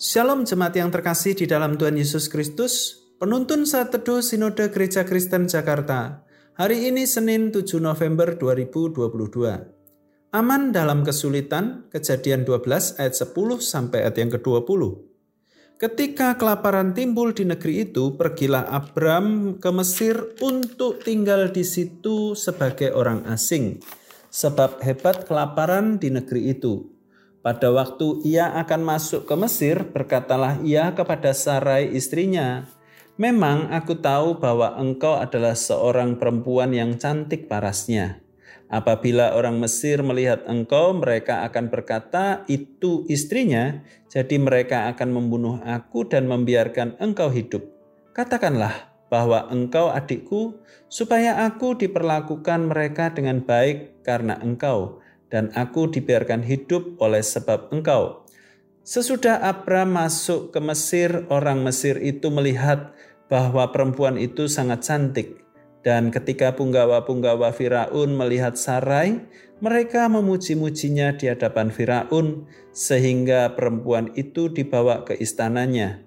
Shalom jemaat yang terkasih di dalam Tuhan Yesus Kristus, penuntun saat teduh Sinode Gereja Kristen Jakarta. Hari ini Senin 7 November 2022. Aman dalam kesulitan, kejadian 12 ayat 10 sampai ayat yang ke-20. Ketika kelaparan timbul di negeri itu, pergilah Abram ke Mesir untuk tinggal di situ sebagai orang asing. Sebab hebat kelaparan di negeri itu. Pada waktu ia akan masuk ke Mesir, berkatalah ia kepada Sarai istrinya, Memang aku tahu bahwa engkau adalah seorang perempuan yang cantik parasnya. Apabila orang Mesir melihat engkau, mereka akan berkata, "Itu istrinya." Jadi, mereka akan membunuh aku dan membiarkan engkau hidup. Katakanlah bahwa engkau adikku, supaya aku diperlakukan mereka dengan baik karena engkau dan aku dibiarkan hidup oleh sebab engkau. Sesudah Abram masuk ke Mesir, orang Mesir itu melihat bahwa perempuan itu sangat cantik. Dan ketika punggawa-punggawa Firaun melihat Sarai, mereka memuji-mujinya di hadapan Firaun, sehingga perempuan itu dibawa ke istananya.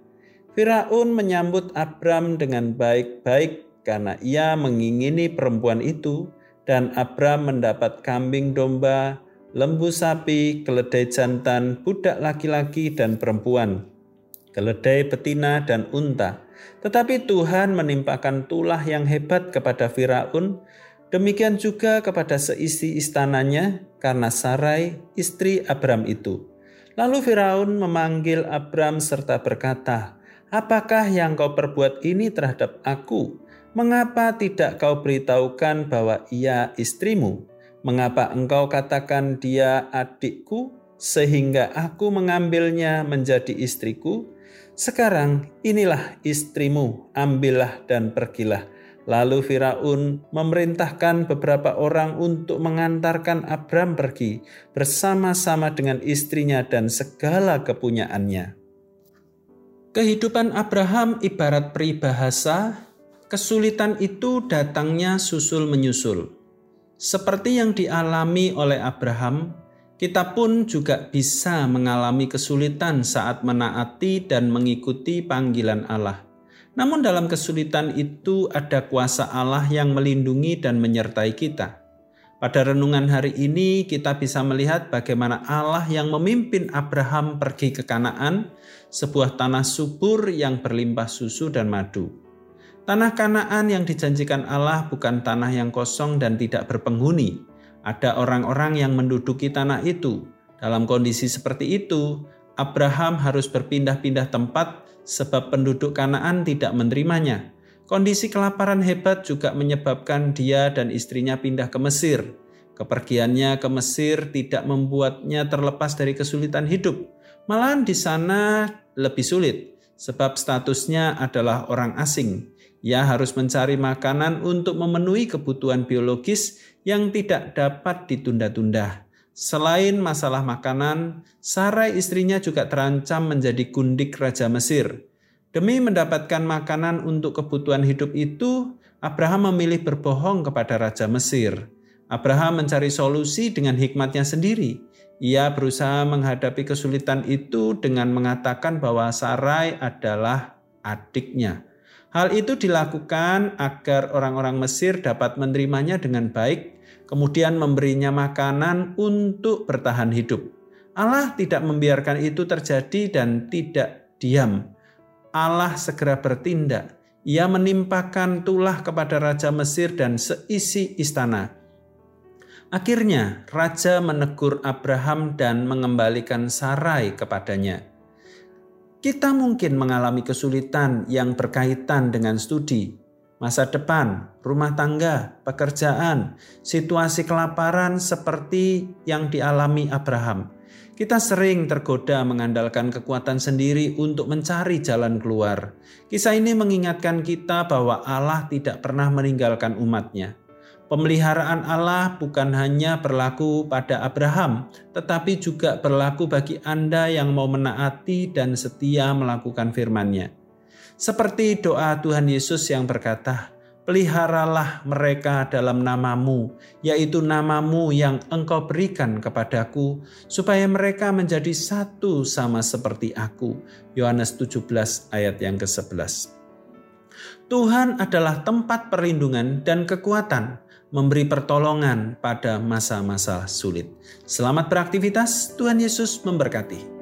Firaun menyambut Abram dengan baik-baik karena ia mengingini perempuan itu, dan Abram mendapat kambing domba, lembu sapi, keledai jantan, budak laki-laki dan perempuan, keledai betina dan unta. Tetapi Tuhan menimpakan tulah yang hebat kepada Firaun, demikian juga kepada seisi istananya karena Sarai istri Abram itu. Lalu Firaun memanggil Abram serta berkata, Apakah yang kau perbuat ini terhadap aku? Mengapa tidak kau beritahukan bahwa ia istrimu? Mengapa engkau katakan dia adikku, sehingga aku mengambilnya menjadi istriku? Sekarang inilah istrimu, ambillah dan pergilah. Lalu Firaun memerintahkan beberapa orang untuk mengantarkan Abram pergi bersama-sama dengan istrinya dan segala kepunyaannya. Kehidupan Abraham ibarat peribahasa kesulitan itu datangnya susul menyusul. Seperti yang dialami oleh Abraham, kita pun juga bisa mengalami kesulitan saat menaati dan mengikuti panggilan Allah. Namun, dalam kesulitan itu ada kuasa Allah yang melindungi dan menyertai kita. Pada renungan hari ini, kita bisa melihat bagaimana Allah yang memimpin Abraham pergi ke Kanaan, sebuah tanah subur yang berlimpah susu dan madu. Tanah Kanaan yang dijanjikan Allah bukan tanah yang kosong dan tidak berpenghuni. Ada orang-orang yang menduduki tanah itu. Dalam kondisi seperti itu, Abraham harus berpindah-pindah tempat sebab penduduk Kanaan tidak menerimanya. Kondisi kelaparan hebat juga menyebabkan dia dan istrinya pindah ke Mesir. Kepergiannya ke Mesir tidak membuatnya terlepas dari kesulitan hidup. Malahan di sana lebih sulit sebab statusnya adalah orang asing. Ia harus mencari makanan untuk memenuhi kebutuhan biologis yang tidak dapat ditunda-tunda. Selain masalah makanan, Sarai istrinya juga terancam menjadi gundik Raja Mesir. Demi mendapatkan makanan untuk kebutuhan hidup itu, Abraham memilih berbohong kepada Raja Mesir. Abraham mencari solusi dengan hikmatnya sendiri. Ia berusaha menghadapi kesulitan itu dengan mengatakan bahwa Sarai adalah adiknya. Hal itu dilakukan agar orang-orang Mesir dapat menerimanya dengan baik, kemudian memberinya makanan untuk bertahan hidup. Allah tidak membiarkan itu terjadi dan tidak diam. Allah segera bertindak. Ia menimpakan tulah kepada Raja Mesir dan seisi istana. Akhirnya, raja menegur Abraham dan mengembalikan Sarai kepadanya. Kita mungkin mengalami kesulitan yang berkaitan dengan studi, masa depan, rumah tangga, pekerjaan, situasi kelaparan seperti yang dialami Abraham. Kita sering tergoda mengandalkan kekuatan sendiri untuk mencari jalan keluar. Kisah ini mengingatkan kita bahwa Allah tidak pernah meninggalkan umatnya. Pemeliharaan Allah bukan hanya berlaku pada Abraham, tetapi juga berlaku bagi Anda yang mau menaati dan setia melakukan firman-Nya. Seperti doa Tuhan Yesus yang berkata, peliharalah mereka dalam namamu, yaitu namamu yang engkau berikan kepadaku, supaya mereka menjadi satu sama seperti aku. Yohanes 17 ayat yang ke-11. Tuhan adalah tempat perlindungan dan kekuatan, memberi pertolongan pada masa-masa sulit. Selamat beraktivitas, Tuhan Yesus memberkati.